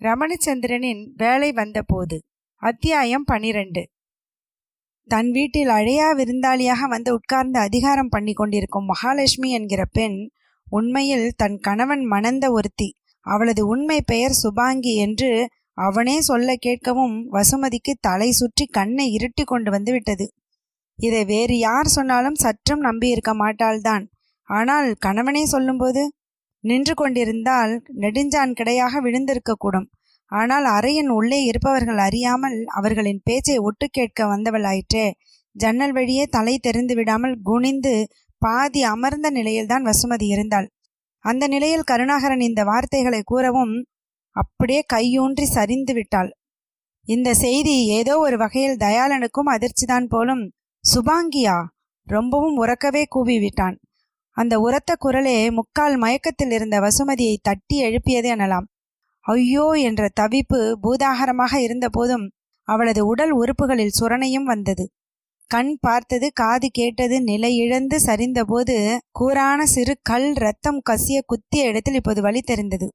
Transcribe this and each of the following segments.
ரமணச்சந்திரனின் வேலை வந்தபோது அத்தியாயம் பனிரெண்டு. தன் வீட்டில் அழையா விருந்தாளியாக வந்து உட்கார்ந்து அதிகாரம் பண்ணி கொண்டிருக்கும் மகாலட்சுமி என்கிற பெண் உண்மையில் தன் கணவன் மணந்த ஒருத்தி. அவளது உண்மை பெயர் சுபாங்கி என்று அவனே சொல்ல கேட்கவும் வசுமதிக்கு தலை சுற்றி கண்ணை இருட்டி கொண்டு வந்து விட்டது. இதை வேறு யார் சொன்னாலும் சற்றும் நம்பியிருக்க மாட்டாள்தான். ஆனால் கணவனே சொல்லும்போது நின்று கொண்டிருந்தால் நெடுஞ்சான் கிடையாக விழுந்திருக்கக்கூடும். ஆனால் அறையின் உள்ளே இருப்பவர்கள் அறியாமல் அவர்களின் பேச்சை ஒட்டு கேட்க வந்தவளாயிற்றே. ஜன்னல் வழியே தலை தெரிந்து விடாமல் குனிந்து பாதி அமர்ந்த நிலையில்தான் வசுமதி இருந்தாள். அந்த நிலையில் கருணாகரன் இந்த வார்த்தைகளை கூறவும் அப்படியே கையூன்றி சரிந்து விட்டாள். இந்த செய்தி ஏதோ ஒரு வகையில் தயாளனுக்கும் அதிர்ச்சிதான் போலும். சுபாங்கியா! ரொம்பவும் உறக்கவே கூவி விட்டான் அந்த உரத்த குரலே முக்கால் மயக்கத்தில் இருந்த வசுமதியை தட்டி எழுப்பியது எனலாம். ஐயோ என்ற தவிப்பு பூதாகரமாக இருந்தபோதும் அவளது உடல் உறுப்புகளில் சுரணையும் வந்தது. கண் பார்த்தது காது கேட்டது நிலை இழந்து சரிந்தபோது கூரான சிறு கல் ரத்தம் கசிய குத்திய இடத்தில் இப்போது வழி தெரிந்தது.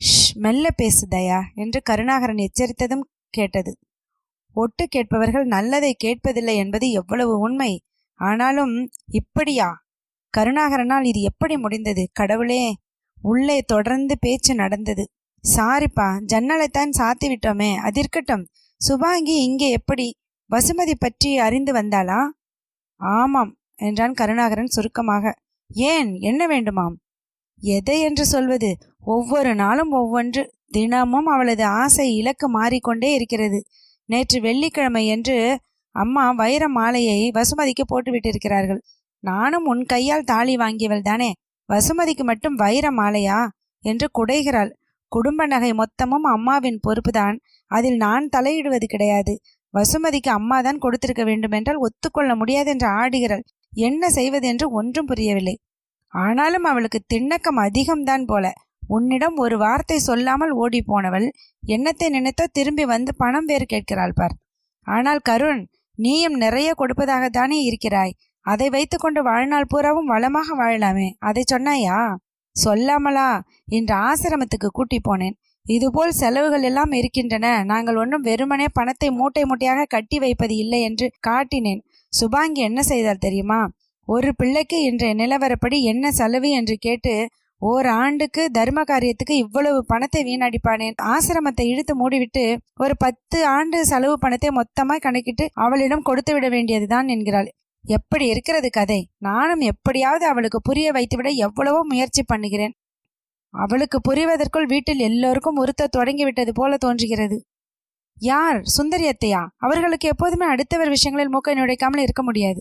ஷ் மெல்ல பேசு தயா என்று கருணாகரன் எச்சரித்ததும் கேட்டது. ஒட்டு கேட்பவர்கள் நல்லதை கேட்பதில்லை என்பது எவ்வளவு உண்மை. ஆனாலும் இப்படியா? கருணாகரனால் இது எப்படி முடிந்தது? கடவுளே உள்ளே தொடர்ந்து பேச்சு நடந்தது. சாரிப்பா ஜன்னலைத்தான் சாத்தி விட்டோமே அதிர்க்கட்டும் சுபாங்கி இங்கே எப்படி? வசுமதி பற்றி அறிந்து வந்தாளா? ஆமாம் என்றான் கருணாகரன் சுருக்கமாக. ஏன்? என்ன வேண்டுமாம்? எதை என்று சொல்வது? ஒவ்வொரு நாளும் ஒவ்வொன்று. தினமும் அவளது ஆசை இலக்கு மாறிக்கொண்டே இருக்கிறது. நேற்று வெள்ளிக்கிழமை என்று அம்மா வைர மாலையை வசுமதிக்கு போட்டு விட்டிருக்கிறார்கள் நானும் உன் கையால் தாலி வாங்கியவள் தானே. வசுமதிக்கு மட்டும் வைர மாலையா என்று குடைகிறாள். குடும்ப நகை மொத்தமும் அம்மாவின் பொறுப்புதான். அதில் நான் தலையிடுவது கிடையாது. வசுமதிக்கு அம்மா தான் கொடுத்திருக்க வேண்டுமென்றால் ஒத்துக்கொள்ள முடியாது என்று ஆடுகிறாள். என்ன செய்வதென்று ஒன்றும் புரியவில்லை. ஆனாலும் அவளுக்கு திண்ணக்கம் அதிகம்தான் போல. உன்னிடம் ஒரு வார்த்தை சொல்லாமல் ஓடி போனவள் என்னத்தை நினைத்தோ திரும்பி வந்து பணம் வேறு கேட்கிறாள் பார். ஆனால் கருண் நீயும் நிறைய கொடுப்பதாகத்தானே இருக்கிறாய். அதை வைத்துக்கொண்டு வாழ்நாள் பூராவும் வளமாக வாழலாமே. அதை சொன்னாயா? சொல்லாமலா? இன்று ஆசிரமத்துக்கு கூட்டி போனேன். இதுபோல் செலவுகள் எல்லாம் இருக்கின்றன. நாங்கள் ஒன்றும் வெறுமனே பணத்தை மூட்டை மூட்டையாக கட்டி வைப்பது இல்லை என்று காட்டினேன். சுபாங்கி என்ன செய்தால் தெரியுமா? ஒரு பிள்ளைக்கு இன்றைய நிலவரப்படி என்ன செலவு என்று கேட்டு ஓர் ஆண்டுக்கு தர்ம காரியத்துக்கு இவ்வளவு பணத்தை வீணடிப்பானேன். ஆசிரமத்தை இழுத்து மூடிவிட்டு ஒரு பத்து ஆண்டு செலவு பணத்தை மொத்தமாக கணக்கிட்டு அவளிடம் கொடுத்து விட வேண்டியதுதான் என்கிறாள். எப்படி இருக்கிறது கதை? நானும் எப்படியாவது அவளுக்கு புரிய வைத்துவிட எவ்வளவோ முயற்சி பண்ணுகிறேன். அவளுக்கு புரிவதற்குள் வீட்டில் எல்லோருக்கும் உறுத்த தொடங்கிவிட்டது போல தோன்றுகிறது. யார்? சுந்தரி அத்தையா அவர்களுக்கு எப்போதுமே அடுத்தவர் விஷயங்களில் மூக்கை நுழைக்காமல் இருக்க முடியாது.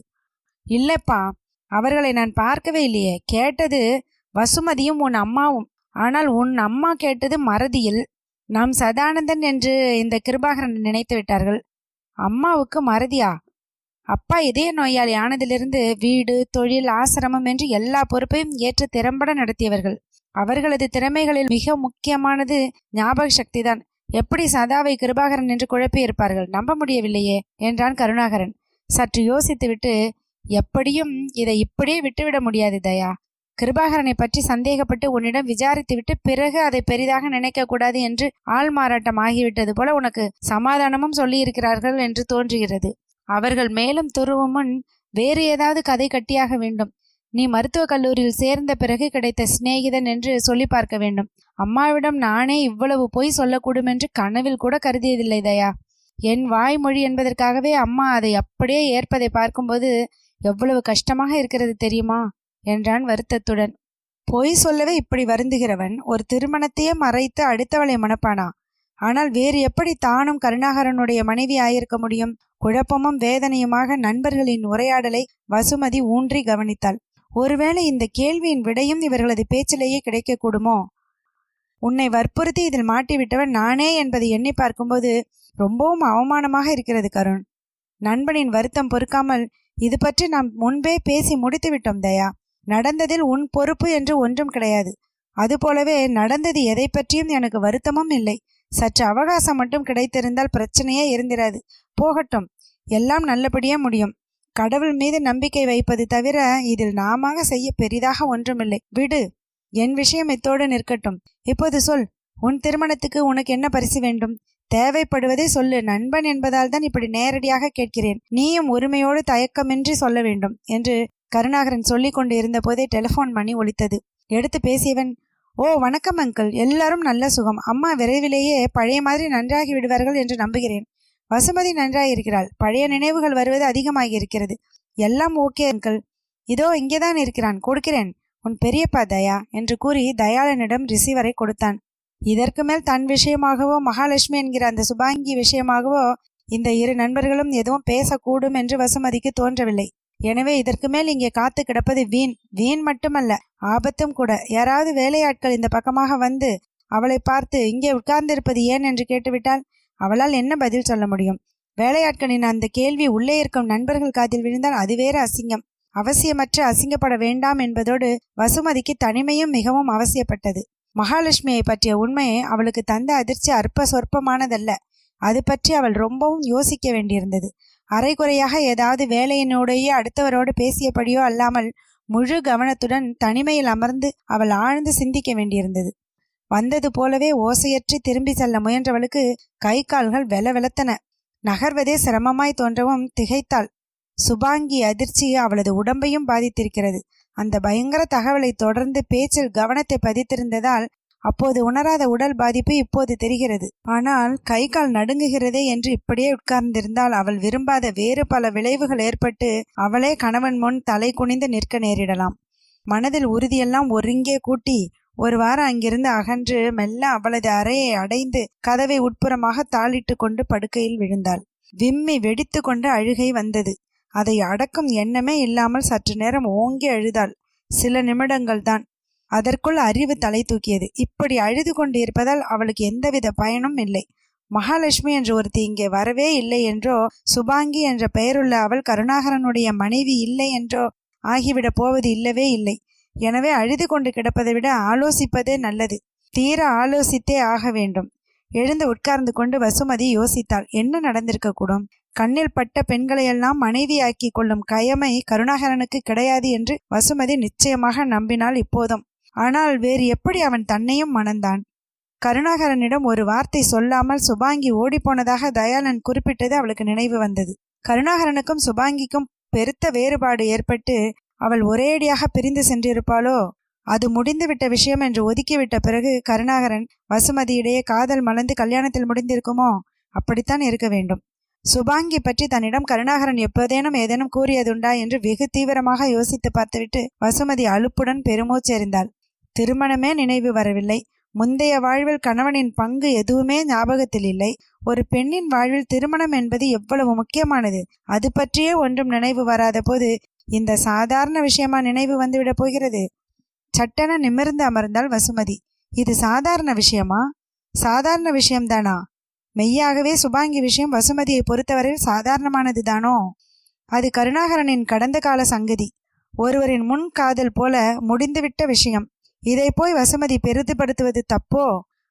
இல்லைப்பா அவர்களை நான் பார்க்கவே இல்லையே. கேட்டது வசுமதியும் உன் அம்மாவும். ஆனால் உன் அம்மா கேட்டது மறதியில். நாம் சதானந்தன் என்று இந்த கிருபாகரன் நினைத்து விட்டார்கள். அம்மாவுக்கு மறதியா? அப்பா இதய நோயாளி ஆனதிலிருந்து வீடு தொழில் ஆசிரமம் என்று எல்லா பொறுப்பையும் ஏற்று திறம்பட நடத்தியவர்கள். அவர்களது திறமைகளில் மிக முக்கியமானது ஞாபக சக்திதான். எப்படி சதாவை கிருபாகரன் என்று குழப்பி இருப்பார்கள்? நம்ப முடியவில்லையே என்றான் கருணாகரன். சற்று யோசித்துவிட்டு எப்படியும் இதை இப்படியே விட்டுவிட முடியாது தயா. கிருபாகரனை பற்றி சந்தேகப்பட்டு உன்னிடம் விசாரித்துவிட்டு பிறகு அதை பெரிதாக நினைக்க கூடாது என்று ஆள் மாறாட்டம் ஆகிவிட்டது போல உனக்கு சமாதானமும் சொல்லியிருக்கிறார்கள் என்று தோன்றுகிறது. அவர்கள் மேலும் துருவும் முன் வேறு ஏதாவது கதை கட்டியாக வேண்டும். நீ மருத்துவக் கல்லூரியில் சேர்ந்த பிறகு கிடைத்த சிநேகிதன் என்று சொல்லி பார்க்க வேண்டும். அம்மாவிடம் நானே இவ்வளவு பொய் சொல்லக்கூடும் என்று கனவில் கூட கருதியதில்லை தயா. என் வாய்மொழி என்பதற்காகவே அம்மா அதை அப்படியே ஏற்பதை பார்க்கும்போது எவ்வளவு கஷ்டமாக இருக்கிறது தெரியுமா? என்றான் வருத்தத்துடன். பொய் சொல்லவே இப்படி வருந்துகிறவன் ஒரு திருமணத்தையே மறைத்து அடுத்தவளை மணப்பானா? ஆனால் வேறு எப்படி தானும் கருணாகரனுடைய மனைவி ஆயிருக்க முடியும்? குழப்பமும் வேதனையுமாக நண்பர்களின் உரையாடலை வசுமதி ஊன்றி கவனித்தாள். ஒருவேளை இந்த கேள்வியின் விடையும் இவர்களது பேச்சிலேயே கிடைக்கக்கூடுமோ? உன்னை வற்புறுத்தி இதில் மாட்டிவிட்டவன் நானே என்பதை எண்ணி பார்க்கும்போது ரொம்பவும் அவமானமாக இருக்கிறது கருண். நண்பனின் வருத்தம் பொறுக்காமல் இது பற்றி நாம் முன்பே பேசி முடித்து விட்டோம் தயா. நடந்ததில் உன் பொறுப்பு என்று ஒன்றும் கிடையாது. அதுபோலவே நடந்தது எதை பற்றியும் எனக்கு வருத்தமும் இல்லை. சற்று அவகாசம் மட்டும் கிடைத்திருந்தால் பிரச்சனையே இருந்திராது. போகட்டும் எல்லாம் நல்லபடியே முடியும். கடவுள் மீது நம்பிக்கை வைப்பது தவிர இதில் நாம செய்ய பெரிதாக ஒன்றுமில்லை. விடு என் விஷயம் இத்தோடு நிற்கட்டும். இப்போது சொல் உன் திருமணத்துக்கு உனக்கு என்ன பரிசு வேண்டும்? தேவைப்படுவதை சொல்லு நண்பன் என்பதால் தான் இப்படி நேரடியாக கேட்கிறேன். நீயும் உரிமையோடு தயக்கமின்றி சொல்ல வேண்டும் என்று கருணாகரன் சொல்லிக் கொண்டு இருந்த போதே டெலிஃபோன் மணி ஒலித்தது. எடுத்து பேசியவன் ஓ வணக்கம் அங்கிள். எல்லாரும் நல்ல சுகம். அம்மா விரைவிலேயே பழைய மாதிரி நன்றாகி விடுவார்கள் என்று நம்புகிறேன். வசுமதி நன்றாயிருக்கிறாள் பழைய நினைவுகள் வருவது அதிகமாகி இருக்கிறது. எல்லாம் ஓகே அங்கிள். இதோ இங்கேதான் இருக்கிறான். கொடுக்கிறேன். உன் பெரியப்பா தயா என்று கூறி தயாளனிடம் ரிசீவரை கொடுத்தான். இதற்கு மேல் தன் விஷயமாகவோ மகாலட்சுமி என்கிற அந்த சுபாங்கி விஷயமாகவோ இந்த இரு நண்பர்களும் எதுவும் பேசக்கூடும் என்று வசுமதிக்கு தோன்றவில்லை. எனவே இதற்கு மேல் இங்கே காத்து கிடப்பது வீண். வீண் மட்டுமல்ல ஆபத்தும் கூட. யாராவது வேலையாட்கள் இந்த பக்கமாக வந்து அவளை பார்த்து இங்கே உட்கார்ந்திருப்பது ஏன்? என்று கேட்டுவிட்டால் அவளால் என்ன பதில் சொல்ல முடியும்? வேலையாட்களின் அந்த கேள்வி உள்ளே இருக்கும் நண்பர்கள் காதில் விழுந்தால் அது வேறு அசிங்கம். அவசியமற்ற அசிங்கப்பட வேண்டாம் என்பதோடு வசுமதிக்கு தனிமையும் மிகவும் அவசியப்பட்டது. மகாலட்சுமியை பற்றிய உண்மையை அவளுக்கு தந்த அதிர்ச்சி அற்ப சொற்பமானதல்ல. அது பற்றி அவள் ரொம்பவும் யோசிக்க வேண்டியிருந்தது. அரைகுறையாக ஏதாவது வேலையினோடையே அடுத்தவரோடு பேசியபடியோ அல்லாமல் முழு கவனத்துடன் தனிமையில் அமர்ந்து அவள் ஆழ்ந்து சிந்திக்க வேண்டியிருந்தது. வந்தது போலவே ஓசையற்றி திரும்பி செல்ல முயன்றவளுக்கு கை கால்கள் வெல வெலத்தன நகர்வதே சிரமமாய் தோன்றவும் திகைத்தாள். சுபாங்கி அதிர்ச்சி அவளது உடம்பையும் பாதித்திருக்கிறது. அந்த பயங்கர தகவலை தொடர்ந்து பேச்சில் கவனத்தை பதித்திருந்ததால் அப்போது உணராத உடல் பாதிப்பு இப்போது தெரிகிறது. ஆனால் கை கால் நடுங்குகிறதே என்று இப்படியே உட்கார்ந்திருந்தால் அவள் விரும்பாத வேறு பல விளைவுகள் ஏற்பட்டு அவளே கணவன் முன் தலை குனிந்து நிற்க நேரிடலாம். மனதில் உறுதியெல்லாம் ஒருங்கே கூட்டி ஒரு வாரம் அங்கிருந்து அகன்று மெல்ல அவளது அறையை அடைந்து கதவை உட்புறமாக தாளிட்டு கொண்டு படுக்கையில் விழுந்தாள். விம்மி வெடித்து கொண்டு அழுகை வந்தது. அதை அடக்கும் எண்ணமே இல்லாமல் சற்று நேரம் ஓங்கி அழுதாள். சில நிமிடங்கள் தான் அதற்குள் அறிவு தலை தூக்கியது. இப்படி அழுது கொண்டு இருப்பதால் அவளுக்கு எந்தவித பயனும் இல்லை. மகாலட்சுமி என்ற ஒருத்தி இங்கே வரவே இல்லை என்றோ சுபாங்கி என்ற பெயருள்ள அவள் கருணாகரனுடைய மனைவி இல்லை என்றோ ஆகிவிடப் போவது இல்லவே இல்லை. எனவே அழுது கொண்டு கிடப்பதை விட ஆலோசிப்பதே நல்லது. தீர ஆலோசித்தே ஆக வேண்டும். எழுந்து உட்கார்ந்து கொண்டு வசுமதி யோசித்தாள். என்ன நடந்திருக்கக்கூடும்? கண்ணில் பட்ட பெண்களையெல்லாம் மனைவியாக்கி கொள்ளும் கயமை கருணாகரனுக்கு கிடையாது என்று வசுமதி நிச்சயமாக நம்பினாள் இப்போதும். ஆனால் வேறு எப்படி அவன் தன்னையும் மணந்தான்? கருணாகரனிடம் ஒரு வார்த்தை சொல்லாமல் சுபாங்கி ஓடிப்போனதாக தயாளன் குறிப்பிட்டது அவளுக்கு நினைவு வந்தது. கருணாகரனுக்கும் சுபாங்கிக்கும் பெருத்த வேறுபாடு ஏற்பட்டு அவள் ஒரேடியாக பிரிந்து சென்றிருப்பாளோ? அது முடிந்துவிட்ட விஷயம் என்று ஒதுக்கிவிட்ட பிறகு கருணாகரன் வசுமதியிடையே காதல் மலர்ந்து கல்யாணத்தில் முடிந்திருக்குமோ? அப்படித்தான் இருக்க வேண்டும். சுபாங்கி பற்றி தன்னிடம் கருணாகரன் எப்போதேனும் ஏதேனும் கூறியதுண்டா? என்று வெகு தீவிரமாக யோசித்து பார்த்துவிட்டு வசுமதி அலுப்புடன் பெருமூச்செறிந்தாள். திருமணமே நினைவு வரவில்லை. முந்தைய வாழ்வில் கணவனின் பங்கு எதுவுமே ஞாபகத்தில் இல்லை. ஒரு பெண்ணின் வாழ்வில் திருமணம் என்பது எவ்வளவு முக்கியமானது? அது பற்றியே ஒன்றும் நினைவு வராத போது இந்த சாதாரண விஷயமா நினைவு வந்துவிடப் போகிறது? சட்டென நிமிர்ந்து அமர்ந்தாள் வசுமதி. இது சாதாரண விஷயமா? சாதாரண விஷயம்தானா? மெய்யாகவே சுபாங்கி விஷயம் வசுமதியை பொறுத்தவரையில் சாதாரணமானது தானோ? அது கருணாகரனின் கடந்த கால சங்கதி. ஒருவரின் முன் காதல் போல முடிந்துவிட்ட விஷயம். இதை போய் வசுமதி பெரிதுபடுத்துவது தப்போ?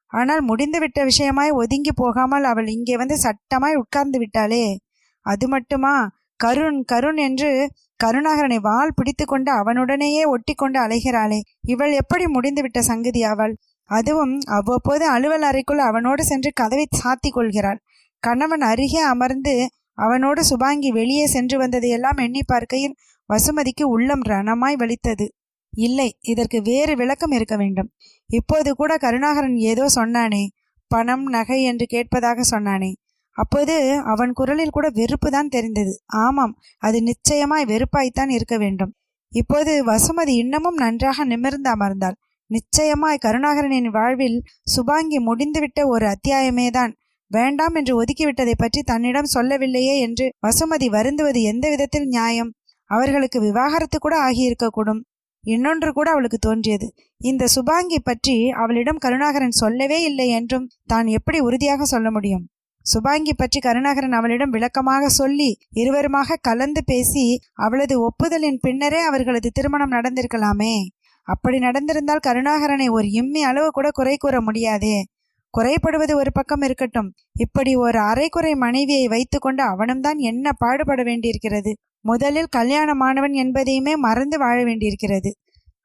ஆனால் முடிந்துவிட்ட விஷயமாய் ஒதுங்கி போகாமல் அவள் இங்கே வந்து சட்டமாய் உட்கார்ந்து விட்டாளே. அது மட்டுமா? கருண் கருண் என்று கருணாகரனை வால் பிடித்து கொண்டு அவனுடனேயே ஒட்டி கொண்டு அலைகிறாளே. இவள் எப்படி முடிந்துவிட்ட சங்கதி அவள்? அதுவும் அவ்வப்போது அலுவல் அறைக்குள் அவனோடு சென்று கதவை சாத்தி கொள்கிறாள். கணவன் அருகே அமர்ந்து அவனோடு சுபாங்கி வெளியே சென்று வந்ததையெல்லாம் எண்ணி பார்க்கையில் வசுமதிக்கு உள்ளம் ரணமாய் வலித்தது. இல்லை இதற்கு வேறு விளக்கம் இருக்க வேண்டும். இப்போது கூட கருணாகரன் ஏதோ சொன்னானே பணம் நகை என்று கேட்பதாக சொன்னானே. அப்போது அவன் குரலில் கூட வெறுப்பு தான் தெரிந்தது. ஆமாம் அது நிச்சயமாய் வெறுப்பாய்த்தான் இருக்க வேண்டும். இப்போது வசுமதி இன்னமும் நன்றாக நிமிர்ந்து அமர்ந்தாள். நிச்சயமாய் கருணாகரனின் வாழ்வில் சுபாங்கி முடிந்துவிட்ட ஒரு அத்தியாயமேதான் வேண்டாம் என்று ஒதுக்கிவிட்டதை பற்றி தன்னிடம் சொல்லவில்லையே என்று வசுமதி வருந்துவது எந்த விதத்தில் நியாயம்? அவர்களுக்கு விவாகரத்து கூட ஆகியிருக்கக்கூடும். இன்னொன்று கூட அவளுக்கு தோன்றியது. இந்த சுபாங்கி பற்றி அவளிடம் கருணாகரன் சொல்லவே இல்லை என்றும் தான் எப்படி உறுதியாக சொல்ல முடியும்? சுபாங்கி பற்றி கருணாகரன் அவளிடம் விளக்கமாக சொல்லி இருவருமாக கலந்து பேசி அவளது ஒப்புதலின் பின்னரே அவர்களது திருமணம் நடந்திருக்கலாமே. அப்படி நடந்திருந்தால் கருணாகரனை ஒரு இம்மி அளவு கூட குறை கூற முடியாதே. குறைப்படுவது ஒரு பக்கம் இருக்கட்டும். இப்படி ஒரு அரைக்குறை மனைவியை வைத்துக்கொண்டு அவனும் தான் என்ன பாடுபட வேண்டியிருக்கிறது? முதலில் கல்யாணமானவன் என்பதையுமே மறந்து வாழ வேண்டியிருக்கிறது.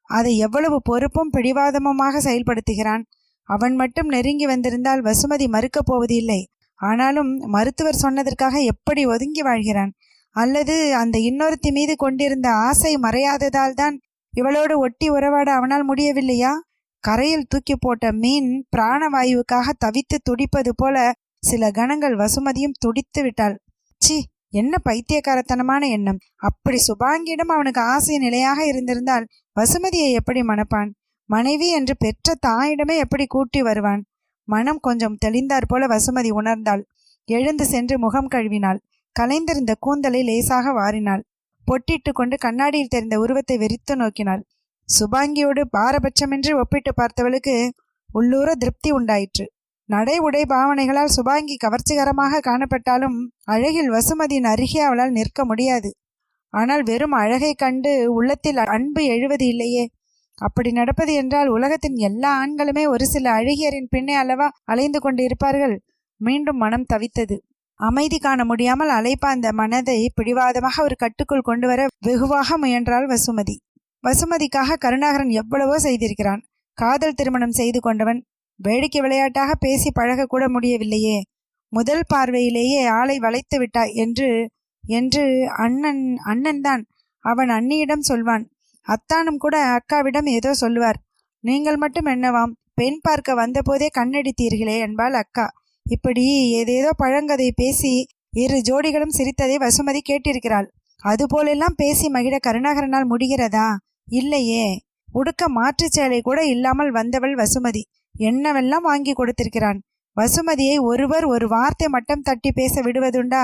அதை எவ்வளவு பொறுப்பும் பிடிவாதமுமாக செயல்படுத்துகிறான். அவன் மட்டும் நெருங்கி வந்திருந்தால் வசுமதி மறுக்கப் போவது இல்லை ஆனாலும் மருத்துவர் சொன்னதற்காக எப்படி ஒதுங்கி வாழ்கிறான்? அல்லது அந்த இன்னொருத்தி மீது கொண்டிருந்த ஆசை மறையாததால் தான் இவளோடு ஒட்டி உறவாட அவனால் முடியவில்லையா? கரையில் தூக்கி போட்ட மீன் பிராணவாயுவுக்காக தவித்து துடிப்பது போல சில கணங்கள் வசுமதியும் துடித்து விட்டாள். சி என்ன பைத்தியக்காரத்தனமான எண்ணம். அப்படி சுபாங்கியிடம் அவனுக்கு ஆசை நிலையாக இருந்திருந்தால் வசுமதியை எப்படி மணப்பான்? மனைவி என்று பெற்ற தாயிடமே எப்படி கூட்டி வருவான்? மனம் கொஞ்சம் தெளிந்தாற் போல வசுமதி உணர்ந்தாள். எழுந்து சென்று முகம் கழுவினாள். கலைந்திருந்த கூந்தலை லேசாக வாரினாள். பொட்டிட்டு கொண்டு கண்ணாடியில் தெரிந்த உருவத்தை வெறித்து நோக்கினாள். சுபாங்கியோடு பாரபட்சமின்றி ஒப்பிட்டு பார்த்தவளுக்கு உள்ளூர திருப்தி உண்டாயிற்று. நடை உடை பாவனைகளால் சுபாங்கி கவர்ச்சிகரமாக காணப்பட்டாலும் அழகில் வசுமதியின் அருகே அவளால் நிற்க முடியாது. ஆனால் வெறும் அழகை கண்டு உள்ளத்தில் அன்பு எழுவது இல்லையே. அப்படி நடப்பது என்றால் உலகத்தின் எல்லா ஆண்களுமே ஒரு சில அழகியரின் பின்னே அல்லவா அலைந்து கொண்டு இருப்பார்கள் மீண்டும் மனம் தவித்தது. அமைதி காண முடியாமல் அலைப்பாந்த மனதை பிடிவாதமாக ஒரு கட்டுக்குள் கொண்டு வர வெகுவாக முயன்றாள் வசுமதி. வசுமதிக்காக கருணாகரன் எவ்வளவோ செய்திருக்கிறான். காதல் திருமணம் செய்து கொண்டவன் வேடிக்கை விளையாட்டாக பேசி பழகக்கூட முடியவில்லையே. முதல் பார்வையிலேயே ஆளை வளைத்து விட்டாய் என்று என்று அண்ணன் அண்ணன்தான் அவன் அண்ணியிடம் சொல்வான். அத்தானும் கூட அக்காவிடம் ஏதோ சொல்லுவார். நீங்கள் மட்டும் என்னவாம்? பெண் பார்க்க வந்தபோதே கண்ணடித்தீர்களே என்பாள் அக்கா. இப்படி ஏதேதோ பழங்கதை பேசி இரு ஜோடிகளும் சிரித்ததை வசுமதி கேட்டிருக்கிறாள். அதுபோலெல்லாம் பேசி மகிழ கருணாகரனால் முடிகிறதா? இல்லையே. உடுக்க மாற்றுச் சேலை கூட இல்லாமல் வந்தவள் வசுமதி. என்னவெல்லாம் வாங்கி கொடுத்திருக்கிறான்? வசுமதியை ஒருவர் ஒரு வார்த்தை மட்டம் தட்டி பேச விடுவதுண்டா?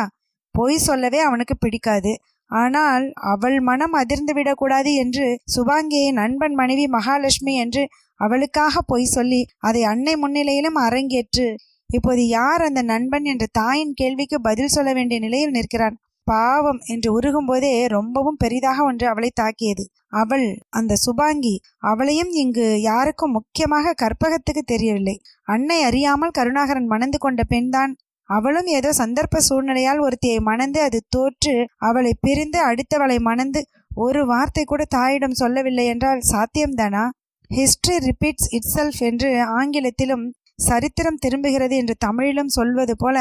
பொய் சொல்லவே அவனுக்கு பிடிக்காது. ஆனால் அவள் மனம் அதிர்ந்து விடக்கூடாது என்று சுபாங்கியை நண்பன் மனைவி மகாலட்சுமி என்று அவளுக்காக பொய் சொல்லி அதை அன்னை முன்னிலையிலும் அரங்கேற்று இப்போது யார் அந்த நண்பன் என்ற தாயின் கேள்விக்கு பதில் சொல்ல வேண்டிய நிலையில் நிற்கிறான்? பாவம் என்று உருகும் போதே ரொம்பவும் பெரிதாக ஒன்று அவளை தாக்கியது. அவள் அந்த சுபாங்கி அவளையும் இங்கு யாருக்கும் முக்கியமாக கற்பகத்துக்கு தெரியவில்லை. அன்னை அறியாமல் கருணாகரன் மணந்து கொண்ட பெண்தான். அவளும் ஏதோ சந்தர்ப்ப சூழ்நிலையால் ஒருத்தியை மணந்து அது தோற்று அவளை பிரிந்து அடுத்தவளை மணந்து ஒரு வார்த்தை கூட தாயிடம் சொல்லவில்லை என்றால் சாத்தியம்தானா? ஹிஸ்டரி ரிப்பீட்ஸ் இட் செல்ஃப் என்று ஆங்கிலத்திலும் சரித்திரம் திரும்புகிறது என்று தமிழிலும் சொல்வது போல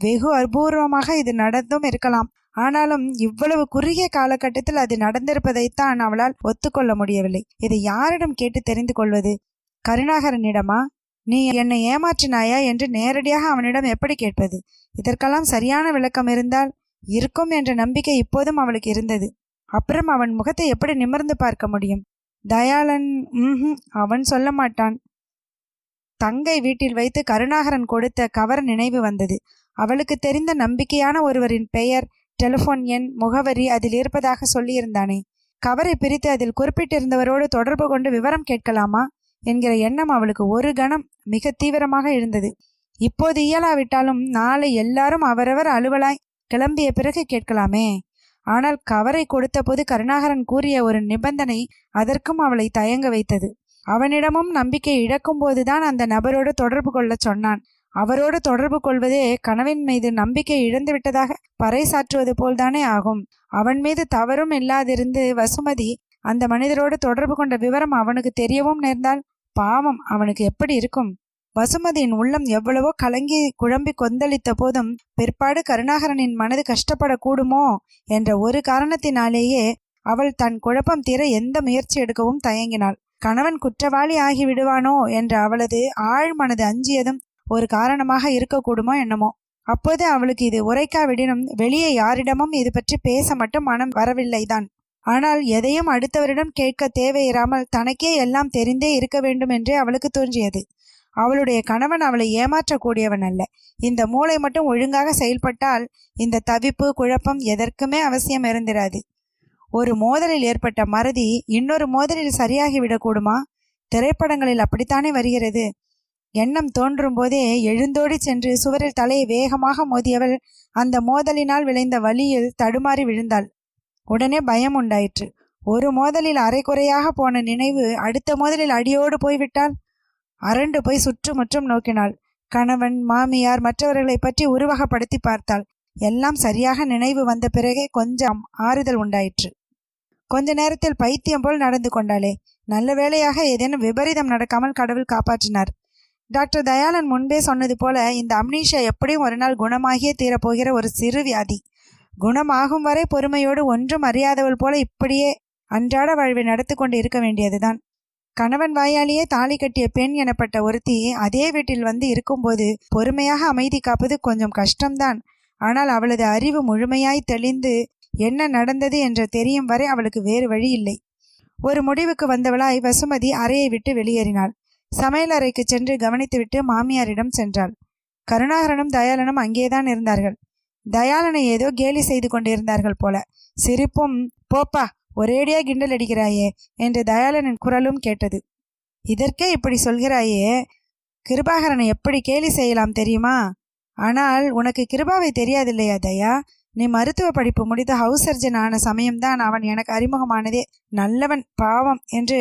வெகு அபூர்வமாக இது நடந்தும் இருக்கலாம். ஆனாலும் இவ்வளவு குறுகிய காலகட்டத்தில் அது நடந்திருப்பதைத்தான் அவளால் ஒத்துக்கொள்ள முடியவில்லை. இதை யாரிடம் கேட்டு தெரிந்து கொள்வது? கருணாகரனிடமா? நீ என்னை ஏமாற்றினாயா என்று நேரடியாக அவனிடம் எப்படி கேட்பது? இதற்கெல்லாம் சரியான விளக்கம் இருந்தால் இருக்கும் என்ற நம்பிக்கை இப்போதும் அவளுக்கு இருந்தது. அப்புறம் அவன் முகத்தை எப்படி நிமிர்ந்து பார்க்க முடியும்? தயாளன் ம் அவன் சொல்ல மாட்டான். தங்கை வீட்டில் வைத்து கருணாகரன் கொடுத்த கவர் நினைவு வந்தது. அவளுக்கு தெரிந்த நம்பிக்கையான ஒருவரின் பெயர் டெலிஃபோன் எண் முகவரி அதில் இருப்பதாக சொல்லியிருந்தானே. கவரை பிரித்து அதில் குறிப்பிட்டிருந்தவரோடு தொடர்பு கொண்டு விவரம் கேட்கலாமா? என்கிற எண்ணம் அவளுக்கு ஒரு கணம் மிக தீவிரமாக இருந்தது இப்போது இயலாவிட்டாலும் நாளை எல்லாரும் அவரவர் அலுவலாய் கிளம்பிய பிறகு கேட்கலாமே. ஆனால் கவரை கொடுத்தபோது கருணாகரன் கூறிய ஒரு நிபந்தனை அதற்கும் அவளை தயங்க வைத்தது. அவனிடமும் நம்பிக்கை இழக்கும் போதுதான் அந்த நபரோடு தொடர்பு கொள்ளச் சொன்னான். அவரோடு தொடர்பு கொள்வதே கணவன் மீது நம்பிக்கை இழந்து விட்டதாக பறைசாற்றுவது போல்தானே ஆகும். அவன் மீது தவறும் இல்லாதிருந்து வசுமதி அந்த மனிதரோடு தொடர்பு கொண்ட விவரம் அவனுக்கு தெரியவும் நேர்ந்தால் பாவம் அவனுக்கு எப்படி இருக்கும்? வசுமதியின் உள்ளம் எவ்வளவோ கலங்கி குழம்பி கொந்தளித்த போதும் பிற்பாடு கருணாகரனின் மனது கஷ்டப்படக்கூடுமோ என்ற ஒரு காரணத்தினாலேயே அவள் தன் குழப்பம் தீர எந்த முயற்சி எடுக்கவும் தயங்கினாள். கணவன் குற்றவாளி ஆகி விடுவானோ என்ற அவளது ஆழ் மனது அஞ்சியதும் ஒரு காரணமாக இருக்கக்கூடுமோ என்னமோ. அப்போது அவளுக்கு இது உரைக்காவிடனும் வெளியே யாரிடமும் இது பற்றி பேச மட்டும் மனம் வரவில்லைதான். ஆனால் எதையும் அடுத்தவரிடம் கேட்க தேவையிராமல் தனக்கே எல்லாம் தெரிந்தே இருக்க வேண்டும் என்றே அவளுக்கு தோன்றியது. அவளுடைய கணவன் அவளை ஏமாற்றக்கூடியவன் அல்ல. இந்த மூளை மட்டும் ஒழுங்காக செயல்பட்டால் இந்த தவிப்பு குழப்பம் எதற்குமே அவசியம் இருந்திராது. ஒரு மோதலில் ஏற்பட்ட மறதி இன்னொரு மோதலில் சரியாகிவிடக்கூடுமா? திரைப்படங்களில் அப்படித்தானே வருகிறது. எண்ணம் தோன்றும் போதே எழுந்தோடி சென்று சுவரில் தலையை வேகமாக மோதியவள் அந்த மோதலினால் விளைந்த வழியில் தடுமாறி விழுந்தாள். உடனே பயம் உண்டாயிற்று. ஒரு மோதலில் அரைக்குறையாக போன நினைவு அடுத்த மோதலில் அடியோடு போய்விட்டால் அரண்டு போய் சுற்றுமுற்றும் நோக்கினாள். கணவன் மாமியார் மற்றவர்களை பற்றி உருவகப்படுத்தி பார்த்தாள். எல்லாம் சரியாக நினைவு வந்த பிறகே கொஞ்சம் ஆறுதல் உண்டாயிற்று. கொஞ்ச நேரத்தில் பைத்தியம் போல் நடந்து கொண்டாளே. நல்ல வேளையாக ஏதேனும் விபரீதம் நடக்காமல் கடவுள் காப்பாற்றினார். டாக்டர் தயாளன் முன்பே சொன்னது போல இந்த அம்னீஷியா எப்படியும் ஒரு நாள் குணமாகியே தீரப்போகிற ஒரு சிறு வியாதி. குணமாகும் வரை பொறுமையோடு ஒன்றும் அறியாதவள் போல இப்படியே அன்றாட வாழ்வை நடத்தி கொண்டு இருக்க வேண்டியதுதான். கணவன் வாயாலேயே தாலி கட்டிய பெண் எனப்பட்ட ஒருத்தி அதே வீட்டில் வந்து இருக்கும்போது பொறுமையாக அமைதி காப்பது கொஞ்சம் கஷ்டம்தான். ஆனால் அவளது அறிவு முழுமையாய் தெளிந்து என்ன நடந்தது என்று தெரியும் வரை அவளுக்கு வேறு வழி இல்லை. ஒரு முடிவுக்கு வந்தவளாய் வசுமதி அறையை விட்டு வெளியேறினாள். சமையல் அறைக்கு சென்று கவனித்துவிட்டு மாமியாரிடம் சென்றாள். கருணாகரனும் தயாளனும் அங்கேதான் இருந்தார்கள். தயாளனை ஏதோ கேலி செய்து கொண்டிருந்தார்கள் போல. சிரிப்பும் போப்பா ஒரேடியா கிண்டல் அடிக்கிறாயே என்று தயாளனின் குரலும் கேட்டது. இதற்கே இப்படி சொல்கிறாயே? கிருபாகரனை எப்படி கேலி செய்யலாம் தெரியுமா? ஆனால் உனக்கு கிருபாவை தெரியாதில்லையா தயா? நீ மருத்துவ படிப்பு முடித்து ஹவுஸ் சர்ஜன் ஆன சமயம்தான் அவன் எனக்கு அறிமுகமானதே. நல்லவன் பாவம் என்று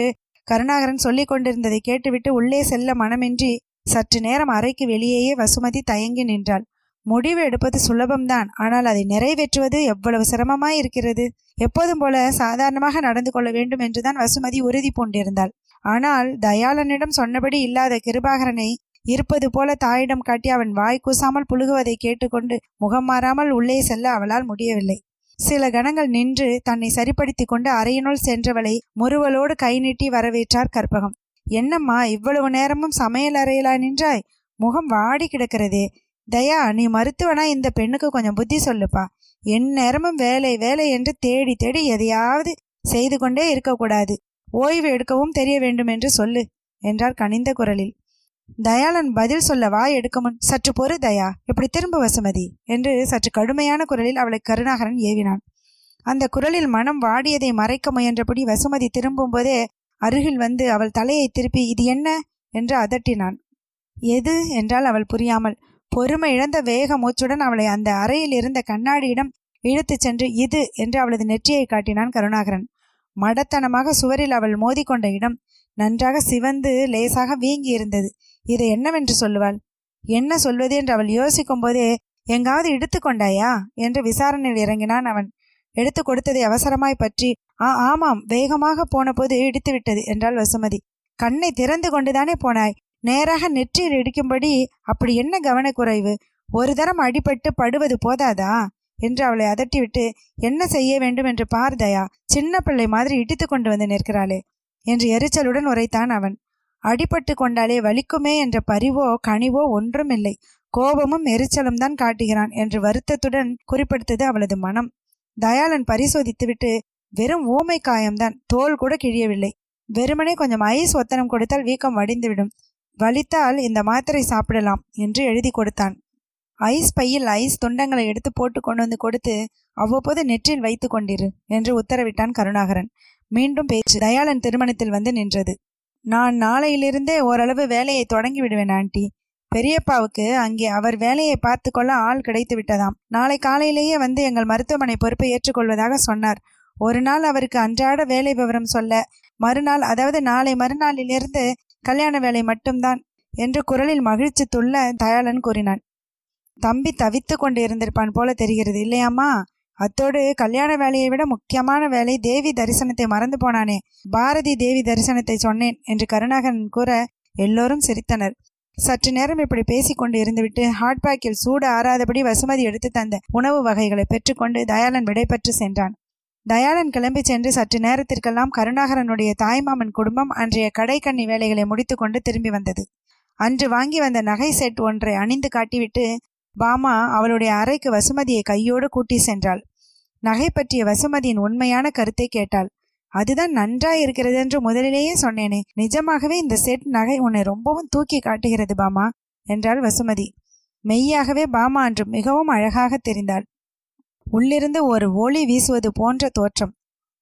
கருணாகரன் சொல்லிக் கொண்டிருந்ததை கேட்டுவிட்டு உள்ளே செல்ல மனமின்றி சற்று நேரம் அறைக்கு வெளியேயே வசுமதி தயங்கி நின்றாள். முடிவு எடுப்பது சுலபம்தான். ஆனால் அதை நிறைவேற்றுவது எவ்வளவு சிரமமாய் இருக்கிறது எப்போதும் போல சாதாரணமாக நடந்து கொள்ள வேண்டும் என்றுதான் வசுமதி உறுதி பூண்டிருந்தாள். ஆனால் தயாளனிடம் சொன்னபடி இல்லாத கிருபாகரனை இருப்பது போல தாயிடம் காட்டி அவன் வாய் கூசாமல் புழுகுவதை கேட்டுக்கொண்டு முகம் மாறாமல் உள்ளே செல்ல அவளால் முடியவில்லை. சில கணங்கள் நின்று தன்னை சரிப்படுத்தி கொண்டு அறையினுள் சென்றவளை முறுவலோடு கை நீட்டி வரவேற்றார் கற்பகம். என்னம்மா இவ்வளவு நேரமும் சமையல் அறையிலா நின்றாய்? முகம் வாடி கிடக்கிறதே. தயா நீ மருத்துவனா? இந்த பெண்ணுக்கு கொஞ்சம் புத்தி சொல்லுப்பா. என் நேரமும் வேலை வேலை என்று தேடி தேடி எதையாவது செய்து கொண்டே இருக்கக்கூடாது. ஓய்வு எடுக்கவும் தெரிய வேண்டும் என்று சொல்லு என்றார் கனிந்த குரலில். தயாளன் பதில் சொல்ல வாய் எடுக்க முன் சற்று பொறு தயா இப்படி திரும்ப வசுமதி என்று சற்று கடுமையான குரலில் அவளை கருணாகரன் ஏவினான். அந்த குரலில் மனம் வாடியதை மறைக்க முயன்றபடி வசுமதி திரும்பும் போதே அருகில் வந்து அவள் தலையை திருப்பி இது என்ன? என்று அதட்டினான். எது? என்றால் அவள் புரியாமல் பொறுமை இழந்த வேக மூச்சுடன் அவளை அந்த அறையில் இருந்த கண்ணாடியிடம் இழுத்துச் சென்று இது? என்று அவளது நெற்றியை காட்டினான் கருணாகரன். மடத்தனமாக சுவரில் அவள் மோதிக்கொண்ட இடம் நன்றாக சிவந்து லேசாக வீங்கி இருந்தது இதை என்னவென்று சொல்லுவாள்? என்ன சொல்வது என்று அவள் யோசிக்கும் போதே எங்காவது இழுத்து கொண்டாயா? என்று விசாரணையில் இறங்கினான் அவன். எடுத்து கொடுத்ததை அவசரமாய் பற்றி ஆ ஆமாம் வேகமாக போன போது இடித்து விட்டது என்றாள் வசுமதி. கண்ணை திறந்து கொண்டுதானே போனாய்? நேராக நெற்றியில் இடிக்கும்படி அப்படி என்ன கவனக்குறைவு? ஒரு தரம் அடிபட்டு படுவது போதாதா? என்று அவளை அதட்டிவிட்டு என்ன செய்ய வேண்டும் என்று பார்தயா சின்ன பிள்ளை மாதிரி இடித்து கொண்டு வந்து நிற்கிறாளே என்று எரிச்சலுடன் உரைத்தான் அவன். அடிபட்டு கொண்டாலே வலிக்குமே என்ற பரிவோ கனிவோ ஒன்றுமில்லை. கோபமும் எரிச்சலும் தான் காட்டுகிறான் என்று வருத்தத்துடன் குறிப்பிடுத்தது அவளது மனம். தயாளன் பரிசோதித்துவிட்டு வெறும் ஊமை காயம்தான் தோல் கூட கிழியவில்லை. வெறுமனே கொஞ்சம் ஐஸ் ஒத்தனம் கொடுத்தால் வீக்கம் வடிந்துவிடும். வலித்தால் இந்த மாத்திரை சாப்பிடலாம் என்று எழுதி கொடுத்தான். ஐஸ் பையில் ஐஸ் துண்டங்களை எடுத்து போட்டு கொண்டு வந்து கொடுத்து அவ்வப்போது நெற்றில் வைத்து கொண்டிரு என்று உத்தரவிட்டான் கருணாகரன். மீண்டும் பேச்சு தயாளன் திருமணத்தில் வந்து நின்றது. நான் நாளையிலிருந்தே ஓரளவு வேலையை தொடங்கி விடுவேன் ஆண்டி. பெரியப்பாவுக்கு அங்கே அவர் வேலையை பார்த்து கொள்ள ஆள் கிடைத்து விட்டதாம். நாளை காலையிலேயே வந்து எங்கள் மருத்துவமனை பொறுப்பை ஏற்றுக்கொள்வதாக சொன்னார். ஒரு நாள் அவருக்கு அன்றாட வேலை விவரம் சொல்ல மறுநாள் அதாவது நாளை மறுநாளிலிருந்து கல்யாண வேலை மட்டும்தான் என்று குரலில் மகிழ்ச்சி துள்ள தயாளன் கூறினான். தம்பி தவித்து கொண்டு இருந்திருப்பான் போல தெரிகிறது இல்லையாம்மா? அத்தோடு கல்யாண வேலையை விட முக்கியமான வேலை தேவி தரிசனத்தை மறந்து போனானே. பாரதி தேவி தரிசனத்தை சொன்னேன் என்று கருணாகரன் கூற எல்லோரும் சிரித்தனர். சற்று நேரம் இப்படி பேசிக்கொண்டு இருந்துவிட்டு ஹாட் பேக்கில் சூடு ஆறாதபடி வசுமதி எடுத்து தந்த உணவு வகைகளை பெற்றுக்கொண்டு தயாளன் விடைபெற்று சென்றான். தயாளன் கிளம்பி சென்று சற்று நேரத்திற்கெல்லாம் கருணாகரனுடைய தாய்மாமன் குடும்பம் அன்றைய கடைக்கண்ணி வேலைகளை முடித்துக்கொண்டு திரும்பி வந்தது. அன்று வாங்கி வந்த நகை செட் ஒன்றை அணிந்து காட்டிவிட்டு பாமா அவளுடைய அறைக்கு வசுமதியை கையோடு கூட்டி சென்றாள். நகை பற்றிய வசுமதியின் உண்மையான கருத்தை கேட்டாள். அதுதான் நன்றாய் இருக்கிறது என்று முதலிலேயே சொன்னேனே. நிஜமாகவே இந்த செட் நகை உன்னை ரொம்பவும் தூக்கி காட்டுகிறது பாமா என்றாள் வசுமதி. மெய்யாகவே பாமா அன்று மிகவும் அழகாக தெரிந்தாள். உள்ளிருந்து ஒரு ஒளி வீசுவது போன்ற தோற்றம்.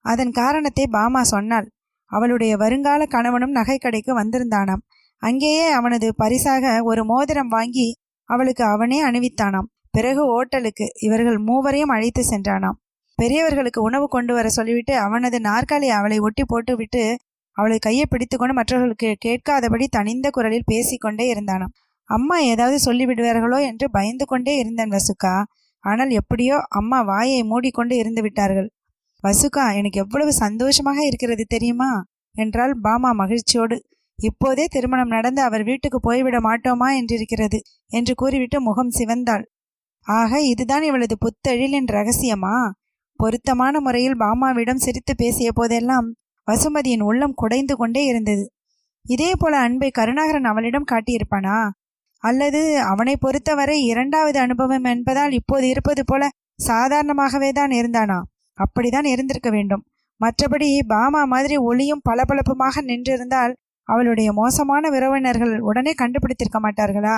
அதன் காரணத்தை பாமா சொன்னாள். அவளுடைய வருங்கால கணவனும் நகைக்கடைக்கு வந்திருந்தானாம். அங்கேயே அவனது பரிசாக ஒரு மோதிரம் வாங்கி அவளுக்கு அவனே அணிவித்தானாம். பிறகு ஓட்டலுக்கு இவர்கள் மூவரையும் அழைத்து சென்றானாம். பெரியவர்களுக்கு உணவு கொண்டு வர சொல்லிவிட்டு அவனது நாற்காலி அவளை ஒட்டி போட்டுவிட்டு அவளை கையை பிடித்துக்கொண்டு மற்றவர்களுக்கு கேட்காதபடி தனிந்த குரலில் பேசிக்கொண்டே இருந்தானாம். அம்மா ஏதாவது சொல்லிவிடுவார்களோ என்று பயந்து கொண்டே இருந்தான் வசுக்கா. ஆனால் எப்படியோ அம்மா வாயை மூடிக்கொண்டு இருந்து விட்டார்கள். வசுகா எனக்கு எவ்வளவு சந்தோஷமாக இருக்கிறது தெரியுமா? என்றால் பாமா மகிழ்ச்சியோடு. இப்போதே திருமணம் நடந்து அவர் வீட்டுக்கு போய்விட மாட்டோமா என்றிருக்கிறது என்று கூறிவிட்டு முகம் சிவந்தாள். ஆக இதுதான் இவளது புத்தெழிலின் ரகசியமா? பொருத்தமான முறையில் பாமாவிடம் சிரித்து பேசிய போதெல்லாம் வசுமதியின் உள்ளம் குடைந்து கொண்டே இருந்தது. இதே போல அன்பை கருணாகரன் அவளிடம் காட்டியிருப்பானா? அல்லது அவனை பொறுத்தவரை இரண்டாவது அனுபவம் என்பதால் இப்போது இருப்பது போல சாதாரணமாகவே தான் இருந்தானா? அப்படிதான் இருந்திருக்க வேண்டும். மற்றபடி பாமா மாதிரி ஒளியும் பளபளப்புமாக நின்றிருந்தால் அவளுடைய மோசமான உறவினர்கள் உடனே கண்டுபிடித்திருக்க மாட்டார்களா?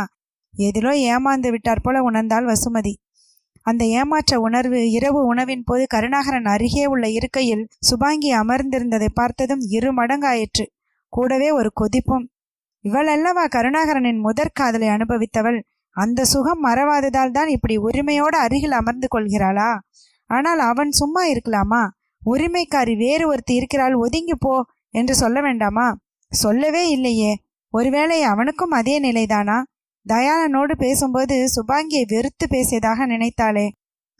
எதிலோ ஏமாந்து விட்டார் போல உணர்ந்தாள் வசுமதி. அந்த ஏமாற்ற உணர்வு இரவு உணவின் போது கருணாகரன் அருகே உள்ள இருக்கையில் சுபாங்கி அமர்ந்திருந்ததை பார்த்ததும் இரு மடங்காயிற்று. கூடவே ஒரு கொதிப்பும். இவள் அல்லவா கருணாகரனின் முதற் காதலை அனுபவித்தவள்? அந்த சுகம் மறவாததால் தான் இப்படி உரிமையோடு அருகில் அமர்ந்து கொள்கிறாளா? ஆனால் அவன் சும்மா இருக்கலாமா? உரிமைக்காரி வேறு ஒருத்தி இருக்கிறாள் ஒதுங்கி போ என்று சொல்ல வேண்டாமா? சொல்லவே இல்லையே. ஒருவேளை அவனுக்கும் அதே நிலைதானா? தயானனோடு பேசும்போது சுபாங்கியை வெறுத்து பேசியதாக நினைத்தாளே.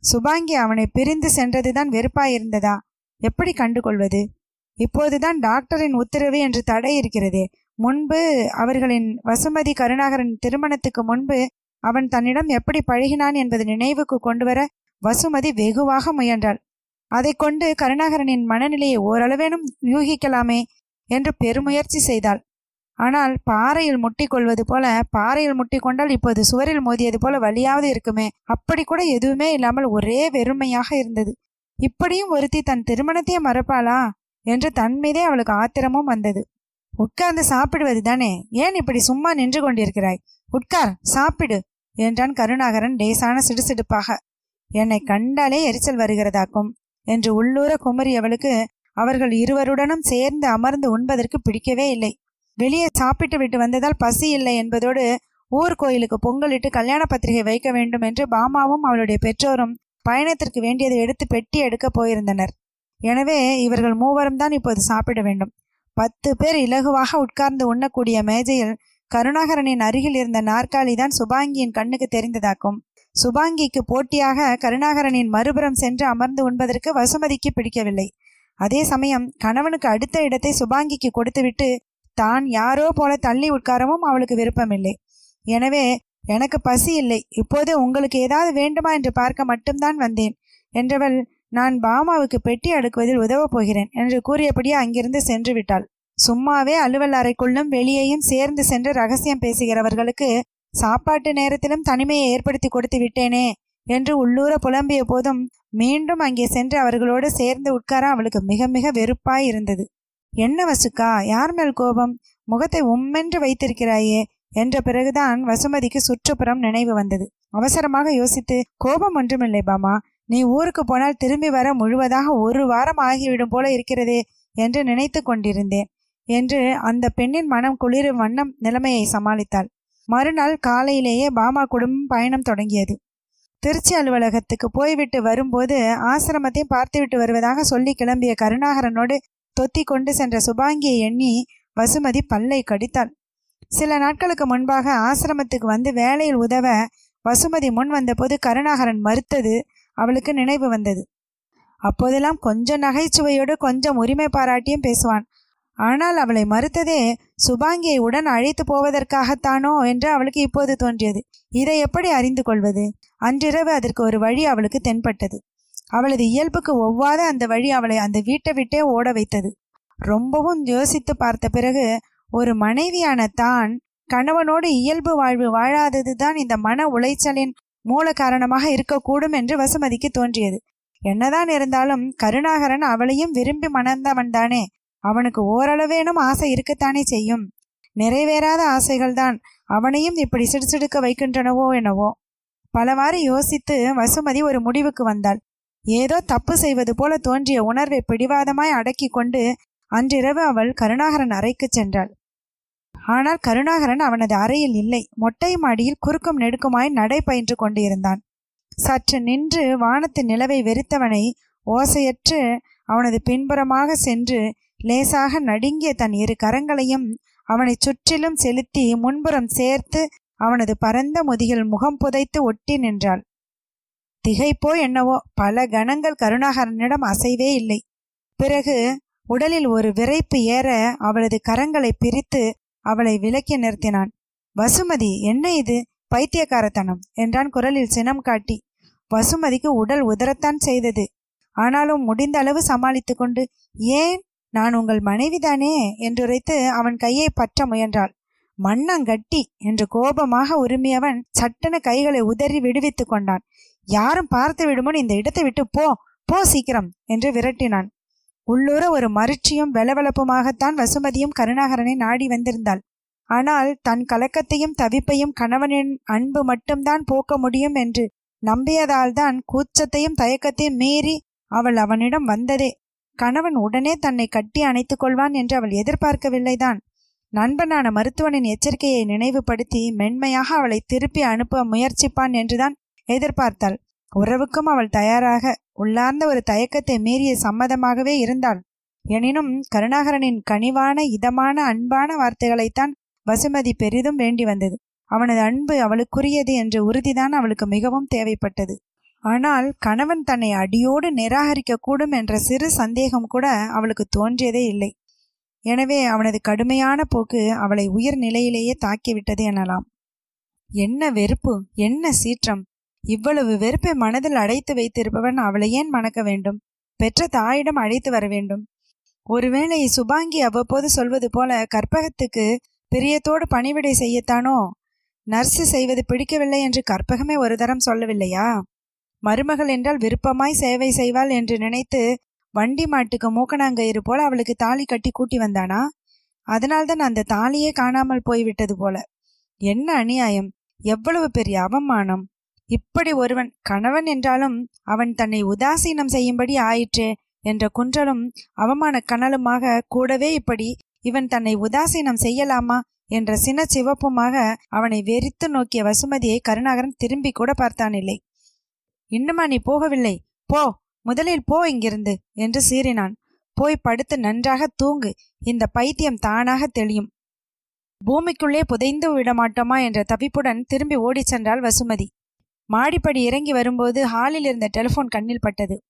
சுபாங்கி அவனை பிரிந்து சென்றதுதான் வெறுப்பாயிருந்ததா? எப்படி கண்டுகொள்வது? இப்போதுதான் டாக்டரின் உத்தரவு என்று தடை இருக்கிறதே. முன்பு அவர்களின் வசுமதி கருணாகரன் திருமணத்துக்கு முன்பு அவன் தன்னிடம் எப்படி பழகினான் என்பது நினைவுக்கு கொண்டுவர வசுமதி வெகுவாக முயன்றாள். அதை கொண்டு கருணாகரனின் மனநிலையை ஓரளவேனும் யூகிக்கலாமே என்று பெருமுயற்சி செய்தாள். ஆனால் பாறையில் முட்டி கொள்வது போல பாறையில் முட்டி கொண்டால் இப்போது சுவரில் மோதியது போல வழியாவது இருக்குமே. அப்படி கூட எதுவுமே இல்லாமல் ஒரே வெறுமையாக இருந்தது. இப்படியும் ஒருத்தி தன் திருமணத்தையே மறப்பாளா? என்று தன் மீதே அவளுக்கு ஆத்திரமும் வந்தது. உட்கார்ந்து சாப்பிடுவது தானே? ஏன் இப்படி சும்மா நின்று கொண்டிருக்கிறாய்? உட்கார் சாப்பிடு என்றான் கருணாகரன் லேசான சிடுசிடுப்பாக. என்னை கண்டாலே எரிச்சல் வருகிறதாக்கும் என்று உள்ளூர குமரியவளுக்கு அவர்கள் இருவருடனும் சேர்ந்து அமர்ந்து உண்பதற்கு பிடிக்கவே இல்லை. வெளியே சாப்பிட்டு விட்டு வந்ததால் பசி இல்லை என்பதோடு ஊர் கோயிலுக்கு பொங்கலிட்டு கல்யாண பத்திரிகை வைக்க வேண்டும் என்று பாமாவும் அவளுடைய பெற்றோரும் பயணத்திற்கு வேண்டியதை எடுத்து பெட்டி எடுக்க போயிருந்தனர். எனவே இவர்கள் மூவரும் தான் இப்போது சாப்பிட வேண்டும். பத்து பேர் இலகுவாக உட்கார்ந்து உண்ணக்கூடிய மேஜையில் கருணாகரனின் அருகில் இருந்த நாற்காலி தான் சுபாங்கியின் கண்ணுக்கு தெரிந்ததாக்கும். சுபாங்கிக்கு போட்டியாக கருணாகரனின் மறுபுறம் சென்று அமர்ந்து உண்பதற்கு வசுமதிக்கு பிடிக்கவில்லை. அதே சமயம் கணவனுக்கு அடுத்த இடத்தை சுபாங்கிக்கு கொடுத்துவிட்டு தான் யாரோ போல தள்ளி உட்காரவும் அவளுக்கு விருப்பமில்லை. எனவே எனக்கு பசி இல்லை. இப்போது உங்களுக்கு ஏதாவது வேண்டுமா என்று பார்க்க மட்டும்தான் வந்தேன். என்றவள் நான் பாமாவுக்கு பெட்டி அடுக்குவதில் உதவப் போகிறேன் என்று கூறியபடியே அங்கிருந்து சென்று விட்டாள். சும்மாவே அலுவல் அறைக்குள்ளும் வெளியேயும் சேர்ந்து சென்று ரகசியம் பேசுகிறவர்களுக்கு சாப்பாட்டு நேரத்திலும் தனிமையை ஏற்படுத்தி கொடுத்து விட்டேனே என்று உள்ளூர புலம்பிய போதும் மீண்டும் அங்கே சென்று அவர்களோடு சேர்ந்து உட்கார அவளுக்கு மிக மிக வெறுப்பாய் இருந்தது. என்ன வசுக்கா? யார் மேல் கோபம்? முகத்தை உம்மென்று வைத்திருக்கிறாயே. என்ற பிறகுதான் வசுமதிக்கு சுற்றுப்புறம் நினைவு வந்தது. அவசரமாக யோசித்து கோபம் ஒன்றுமில்லை பாமா. நீ ஊருக்கு போனால் திரும்பி வர முழுவதாக ஒரு வாரம் ஆகிவிடும் போல இருக்கிறதே என்று நினைத்து கொண்டிருந்தேன் என்று அந்த பெண்ணின் மனம் குளிரும் வண்ணம் நிலைமையை சமாளித்தாள். மறுநாள் காலையிலேயே பாமா குடும்பம் பயணம் தொடங்கியது. திருச்சி அலுவலகத்துக்கு போய்விட்டு வரும்போது ஆசிரமத்தையும் பார்த்துவிட்டு வருவதாக சொல்லி கிளம்பிய கருணாகரனோடு தொத்தி கொண்டு சென்ற சுபாங்கியை எண்ணி வசுமதி பல்லை கடித்தாள். சில நாட்களுக்கு முன்பாக ஆசிரமத்துக்கு வந்து வேலையில் உதவ வசுமதி முன் வந்தபோது கருணாகரன் மறுத்தது அவளுக்கு நினைவு வந்தது. அப்போதெல்லாம் கொஞ்சம் நகைச்சுவையோடு கொஞ்சம் உரிமை பாராட்டியும் பேசுவான். ஆனால் அவளை மறுத்ததே சுபாங்கியை உடன் அழைத்து போவதற்காகத்தானோ என்று அவளுக்கு இப்போது தோன்றியது. இதை எப்படி அறிந்து கொள்வது? அன்றிரவு அதற்கு ஒரு வழி அவளுக்கு தென்பட்டது. அவளது இயல்புக்கு ஒவ்வாத அந்த வழி அவளை அந்த வீட்டை விட்டே ஓட வைத்தது. ரொம்பவும் யோசித்து பார்த்த பிறகு ஒரு மனைவியான தான் கணவனோடு இயல்பு வாழ்வு வாழாததுதான் இந்த மன உளைச்சலின் மூல காரணமாக இருக்கக்கூடும் என்று வசுமதிக்கு தோன்றியது. என்னதான் இருந்தாலும் கருணாகரன் அவளையும் விரும்பி மணந்தவன் தானே. அவனுக்கு ஓரளவேனும் ஆசை இருக்கத்தானே செய்யும். நிறைவேறாத ஆசைகள்தான் அவனையும் இப்படி சிடுசிடுக்க வைக்கின்றனவோ என்னவோ. பலவாறு யோசித்து வசுமதி ஒரு முடிவுக்கு வந்தாள். ஏதோ தப்பு செய்வது போல தோன்றிய உணர்வை பிடிவாதமாய் அடக்கி கொண்டு அன்றிரவு அவள் கருணாகரன் அறைக்கு சென்றாள். ஆனால் கருணாகரன் அவனது அறையில் இல்லை. மொட்டை மாடியில் குறுக்கும் நெடுக்குமாய் நடை பயின்று கொண்டிருந்தான். சற்று நின்று வானத்து நிலவை வெறித்தவனை ஓசையற்று அவனது பின்புறமாக சென்று லேசாக நடுங்கிய தன் இரு கரங்களையும் அவனை சுற்றிலும் செலுத்தி முன்புறம் சேர்த்து அவனது பரந்த முதுகில் முகம் புதைத்து ஒட்டி நின்றாள். திகைப்போ என்னவோ பல கணங்கள் கருணாகரனிடம் அசைவே இல்லை. பிறகு உடலில் ஒரு விரைப்பு ஏற அவளது கரங்களை பிரித்து அவளை விலக்கி நிறுத்தினான். வசுமதி என்ன இது? பைத்தியக்காரத்தனம் என்றான் குரலில் சினம் காட்டி. வசுமதிக்கு உடல் உதறத்தான் செய்தது. ஆனாலும் முடிந்த அளவு சமாளித்து கொண்டு ஏன்? நான் உங்கள் மனைவிதானே? என்றுரைத்து அவன் கையை பற்ற முயன்றாள். மண்ணங்கட்டி! என்று கோபமாக உரிமையவன் சட்டென கைகளை உதறி விடுவித்துக் கொண்டான். யாரும் பார்த்து விடுமுன் இந்த இடத்தை விட்டு போ போ சீக்கிரம் என்று விரட்டினான். உள்ளூர ஒரு மருட்சியும் வெலவெலப்புமாகத்தான் வசுமதியும் கருணாகரனை நாடி வந்திருந்தாள். ஆனால் தன் கலக்கத்தையும் தவிப்பையும் கணவனின் அன்பு மட்டும்தான் போக்க முடியும் என்று நம்பியதால்தான் கூச்சத்தையும் தயக்கத்தையும் மீறி அவள் அவனிடம் வந்ததே. கணவன் உடனே தன்னை கட்டி அணைத்துக் கொள்வான் என்று அவள் எதிர்பார்க்கவில்லைதான். நண்பனான மருத்துவனின் எச்சரிக்கையை நினைவுபடுத்தி மென்மையாக அவளை திருப்பி அனுப்ப முயற்சிப்பான் என்றுதான் எதிர்பார்த்தாள். உறவுக்கும் அவள் தயாராக உள்ளார்ந்த ஒரு தயக்கத்தை மீறிய சம்மதமாகவே இருந்தாள். எனினும் கருணாகரனின் கனிவான இதமான அன்பான வார்த்தைகளைத்தான் வசுமதி பெரிதும் வேண்டி வந்தது. அவனது அன்பு அவளுக்குரியது என்ற உறுதிதான் அவளுக்கு மிகவும் தேவைப்பட்டது. ஆனால் கணவன் தன்னை அடியோடு நிராகரிக்க கூடும் என்ற சிறு சந்தேகம் கூட அவளுக்கு தோன்றியதே இல்லை. எனவே அவனது கடுமையான போக்கு அவளை உயர் நிலையிலேயே தாக்கிவிட்டது எனலாம். என்ன வெறுப்பு என்ன சீற்றம் இவ்வளவு வெறுப்பை மனதில் அடைத்து வைத்திருப்பவன் அவளை ஏன் மணக்க வேண்டும்? பெற்ற தாயிடம் அழைத்து வர வேண்டும். ஒருவேளை சுபாங்கி அவ்வப்போது சொல்வது போல கற்பகத்துக்கு பிரியத்தோடு பணிவிடை செய்யத்தானோ? நர்ஸு செய்வது பிடிக்கவில்லை என்று கற்பகமே ஒரு தரம் சொல்லவில்லையா? மருமகள் என்றால் விருப்பமாய் சேவை செய்வாள் என்று நினைத்து வண்டி மாட்டுக்கு மூக்கணாங்கயிறு போல அவளுக்கு தாலி கட்டி கூட்டி வந்தானா? அதனால்தான் அந்த தாலியே காணாமல் போய்விட்டது போல. என்ன அநியாயம்? எவ்வளவு பெரிய அவமானம்! இப்படி ஒருவன் கணவன் என்றாலும் அவன் தன்னை உதாசீனம் செய்யும்படி ஆயிற்றே என்ற குன்றலும் அவமான கனலுமாக கூடவே இப்படி இவன் தன்னை உதாசீனம் செய்யலாமா என்ற சின சிவப்புமாக அவனை வெறித்து நோக்கிய வசுமதியை கருணாகரன் திரும்பி கூட பார்த்தானில்லை. இன்னுமா நீ போகவில்லை? போ முதலில் போ இங்கிருந்து என்று சீறினான். போய் படுத்து நன்றாக தூங்கு. இந்த பைத்தியம் தானாக தெளியும். பூமிக்குள்ளே புதைந்து விடமாட்டோமா என்ற தவிப்புடன் திரும்பி ஓடிச் சென்றாள் வசுமதி. மாடிப்படி இறங்கி வரும்போது ஹாலில் இருந்த டெலிஃபோன் கண்ணில் பட்டது.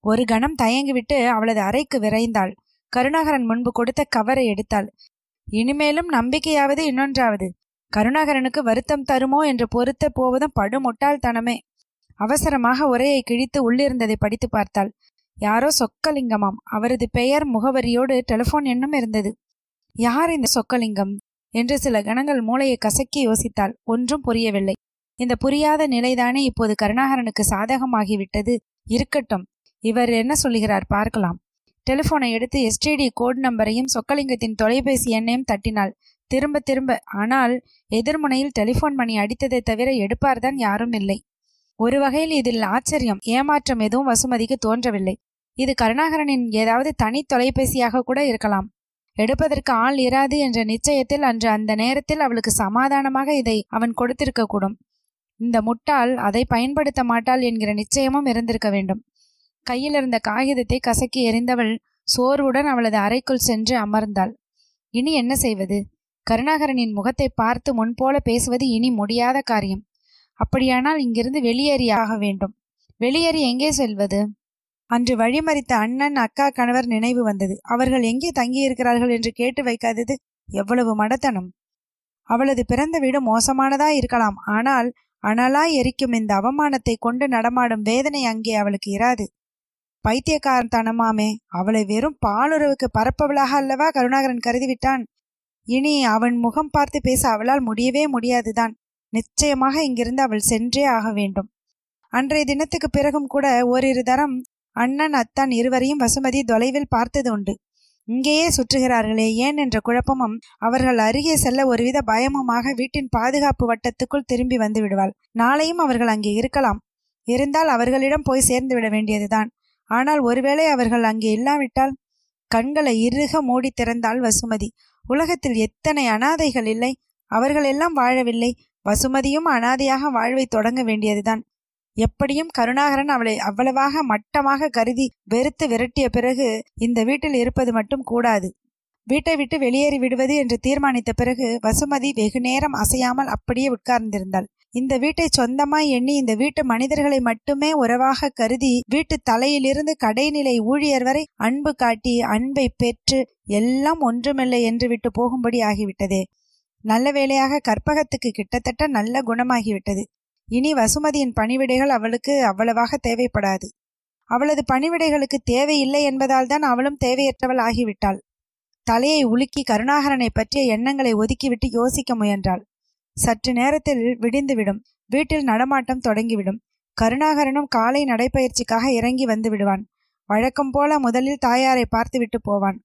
ஒரு கணம் தயங்கிவிட்டு அவளது அறைக்கு விரைந்தாள். கருணாகரன் முன்பு கொடுத்த கவரை எடுத்தாள். இனிமேலும் நம்பிக்கையாவது இன்னொன்றாவது. கருணாகரனுக்கு வருத்தம் தருமோ என்று பொறுத்த போவதும் படுமுட்டாள்தனமே. அவசரமாக உரையை கிழித்து உள்ளிருந்ததை படித்து பார்த்தாள். யாரோ சொக்கலிங்கமாம். அவரது பெயர் முகவரியோடு டெலிஃபோன் எண்ணும் இருந்தது. யார் இந்த சொக்கலிங்கம்? என்று சில கணங்கள் மூளையை கசக்கி யோசித்தாள். ஒன்றும் புரியவில்லை. இந்த புரியாத நிலைதானே இப்போது கருணாகரனுக்கு சாதகமாகிவிட்டது? இருக்கட்டும். இவர் என்ன சொல்லுகிறார் பார்க்கலாம். டெலிஃபோனை எடுத்து எஸ்டிடி கோட் நம்பரையும் சொக்கலிங்கத்தின் தொலைபேசி எண்ணையும் தட்டினாள். திரும்ப திரும்ப. ஆனால் எதிர்முனையில் டெலிஃபோன் மணி அடித்ததை தவிர எடுப்பார்தான் யாரும் இல்லை. ஒரு வகையில் இதில் ஆச்சரியம் ஏமாற்றம் எதுவும் வசுமதிக்கு தோன்றவில்லை. இது கருணாகரனின் ஏதாவது தனி தொலைபேசியாக கூட இருக்கலாம். எடுப்பதற்கு ஆள் இராது என்ற நிச்சயத்தில் அன்று அந்த நேரத்தில் அவளுக்கு சமாதானமாக இதை அவன் கொடுத்திருக்க கூடும் இந்த முட்டாள் அதை பயன்படுத்த மாட்டாள் என்கிற நிச்சயமும் இருந்திருக்க வேண்டும். கையில் இருந்த காகிதத்தை கசக்கி எறிந்தவள் சோர்வுடன் அவளது அறைக்குள் சென்று அமர்ந்தாள். இனி என்ன செய்வது? கருணாகரனின் முகத்தை பார்த்து முன்போல பேசுவது இனி முடியாத காரியம். அப்படியானால் இங்கிருந்து வெளியேறியாக வேண்டும். வெளியேறி எங்கே செல்வது? அன்று வழிமறித்த அண்ணன் அக்கா கணவர் நினைவு வந்தது. அவர்கள் எங்கே தங்கியிருக்கிறார்கள் என்று கேட்டு வைக்காதது எவ்வளவு மடத்தனம். அவளது பிறந்த வீடு மோசமானதா இருக்கலாம். ஆனால் அனலாய் எரிக்கும் இந்த அவமானத்தை கொண்டு நடமாடும் வேதனை அங்கே அவளுக்கு இராது. பைத்தியக்காரத்தனமாமே அவளை வெறும் பாலுறவுக்கு பரப்பவளாக அல்லவா? கருணாகரன் கருதிவிட்டான். இனி அவன் முகம் பார்த்து பேச அவளால் முடியவே முடியாதுதான். நிச்சயமாக இங்கிருந்து அவள் சென்றே ஆக வேண்டும். அன்றைய தினத்துக்கு பிறகும் கூட ஓரிரு தரம் அண்ணன் அத்தான் இருவரையும் வசுமதி தொலைவில் பார்த்தது உண்டு. இங்கேயே சுற்றுகிறார்களே ஏன் என்ற குழப்பமும் அவர்கள் அருகே செல்ல ஒருவித பயமுமாக வீட்டின் பாதுகாப்பு வட்டத்துக்குள் திரும்பி வந்து விடுவாள். நாளையும் அவர்கள் அங்கே இருக்கலாம். இருந்தால் அவர்களிடம் போய் சேர்ந்து விட வேண்டியதுதான். ஆனால் ஒருவேளை அவர்கள் அங்கே இல்லாவிட்டால் கண்களை இறுக மூடி திறந்தாள் வசுமதி. உலகத்தில் எத்தனை அனாதைகள் இல்லை? அவர்களெல்லாம் வாழவில்லை. வசுமதியும் அனாதையாக வாழ்வை தொடங்க வேண்டியதுதான். எப்படியும் கருணாகரன் அவளை அவ்வளவாக மட்டமாக கருதி வெறுத்து விரட்டிய பிறகு இந்த வீட்டில் இருப்பது மட்டும் கூடாது. வீட்டை விட்டு வெளியேறி விடுவது என்று தீர்மானித்த பிறகு வசுமதி வெகு நேரம் அசையாமல் அப்படியே உட்கார்ந்திருந்தாள். இந்த வீட்டை சொந்தமாய் எண்ணி இந்த வீட்டு மனிதர்களை மட்டுமே உறவாக கருதி வீட்டு தலையிலிருந்து கடைநிலை ஊழியர் வரை அன்பு காட்டி அன்பை பெற்று எல்லாம் ஒன்றுமில்லை என்று விட்டு போகும்படி ஆகிவிட்டதே. நல்ல வேளையாக கற்பகத்துக்கு கிட்டத்தட்ட நல்ல குணமாகிவிட்டது. இனி வசுமதியின் பணிவிடைகள் அவளுக்கு அவ்வளவாக தேவைப்படாது. அவளது பணிவிடைகளுக்கு தேவையில்லை என்பதால் தான் அவளும் தேவையற்றவள் ஆகிவிட்டாள். தலையை உலுக்கி கருணாகரனை பற்றிய எண்ணங்களை ஒதுக்கிவிட்டு யோசிக்க முயன்றாள். சற்று நேரத்தில் விடிந்துவிடும். வீட்டில் நடமாட்டம் தொடங்கிவிடும். கருணாகரனும் காலை நடைப்பயிற்சிக்காக இறங்கி வந்து விடுவான். வழக்கம் போல முதலில் தாயாரை பார்த்துவிட்டு போவான்.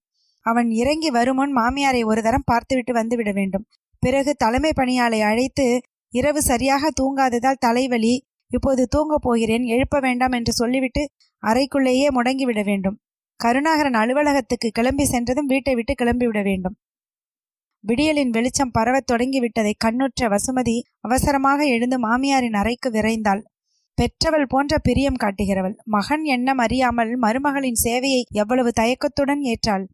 அவன் இறங்கி வருமுன் மாமியாரை ஒரு தரம் பார்த்துவிட்டு வந்துவிட வேண்டும். பிறகு தலைமை பணியாளை அழைத்து இரவு சரியாக தூங்காததால் தலைவலி இப்போது தூங்கப் போகிறேன் எழுப்ப வேண்டாம் என்று சொல்லிவிட்டு அறைக்குள்ளேயே முடங்கிவிட வேண்டும். கருணாகரன் அலுவலகத்துக்கு கிளம்பி சென்றதும் வீட்டை விட்டு கிளம்பிவிட வேண்டும். விடியலின் வெளிச்சம் பரவத் தொடங்கிவிட்டதை கண்ணுற்ற வசுமதி அவசரமாக எழுந்து மாமியாரின் அறைக்கு விரைந்தாள். பெற்றவள் போன்ற பிரியம் காட்டுகிறவள். மகன் எண்ணம் அறியாமல் மருமகளின் சேவையை எவ்வளவு தயக்கத்துடன் ஏற்றாள்.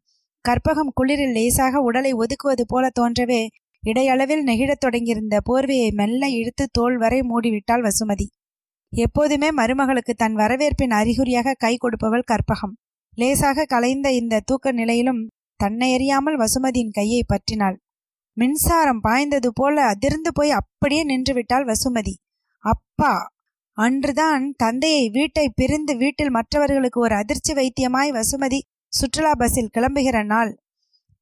கற்பகம் குளிரில் லேசாக உடலை ஒதுக்குவது போல தோன்றவே இடையளவில் நெகிழத் தொடங்கியிருந்த போர்வையை மெல்ல இழுத்து தோல் வரை மூடிவிட்டாள் வசுமதி. எப்போதுமே மருமகளுக்கு தன் வரவேற்பின் அறிகுறியாக கை கொடுப்பவள் கற்பகம். லேசாக கலைந்த இந்த தூக்க நிலையிலும் தன்னை அறியாமல் வசுமதியின் கையை பற்றினாள். மின்சாரம் பாய்ந்தது போல அதிர்ந்து போய் அப்படியே நின்றுவிட்டாள் வசுமதி. அப்பா! அன்றுதான் தந்தையை வீட்டை பிரிந்து வீட்டில் மற்றவர்களுக்கு ஒரு அதிர்ச்சி வைத்தியமாய் வசுமதி சுற்றுலா பஸ்ஸில் கிளம்புகிற நாள்.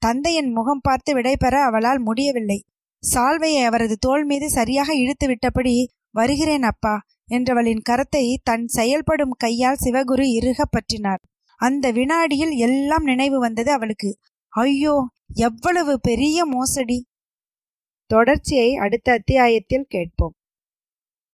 தந்தையின் முகம் பார்த்து விடைபெற அவளால் முடியவில்லை. சால்வையை அவரது தோள் மீது சரியாக இழுத்து விட்டபடி வருகிறேன் அப்பா என்றவளின் கரத்தை தன் செயல்படும் கையால் சிவகுரு இறுக பற்றினார். அந்த வினாடியில் எல்லாம் நினைவு வந்தது அவளுக்கு. ஐயோ எவ்வளவு பெரிய மோசடி! தொடர்ச்சியை அடுத்த அத்தியாயத்தில் கேட்போம்.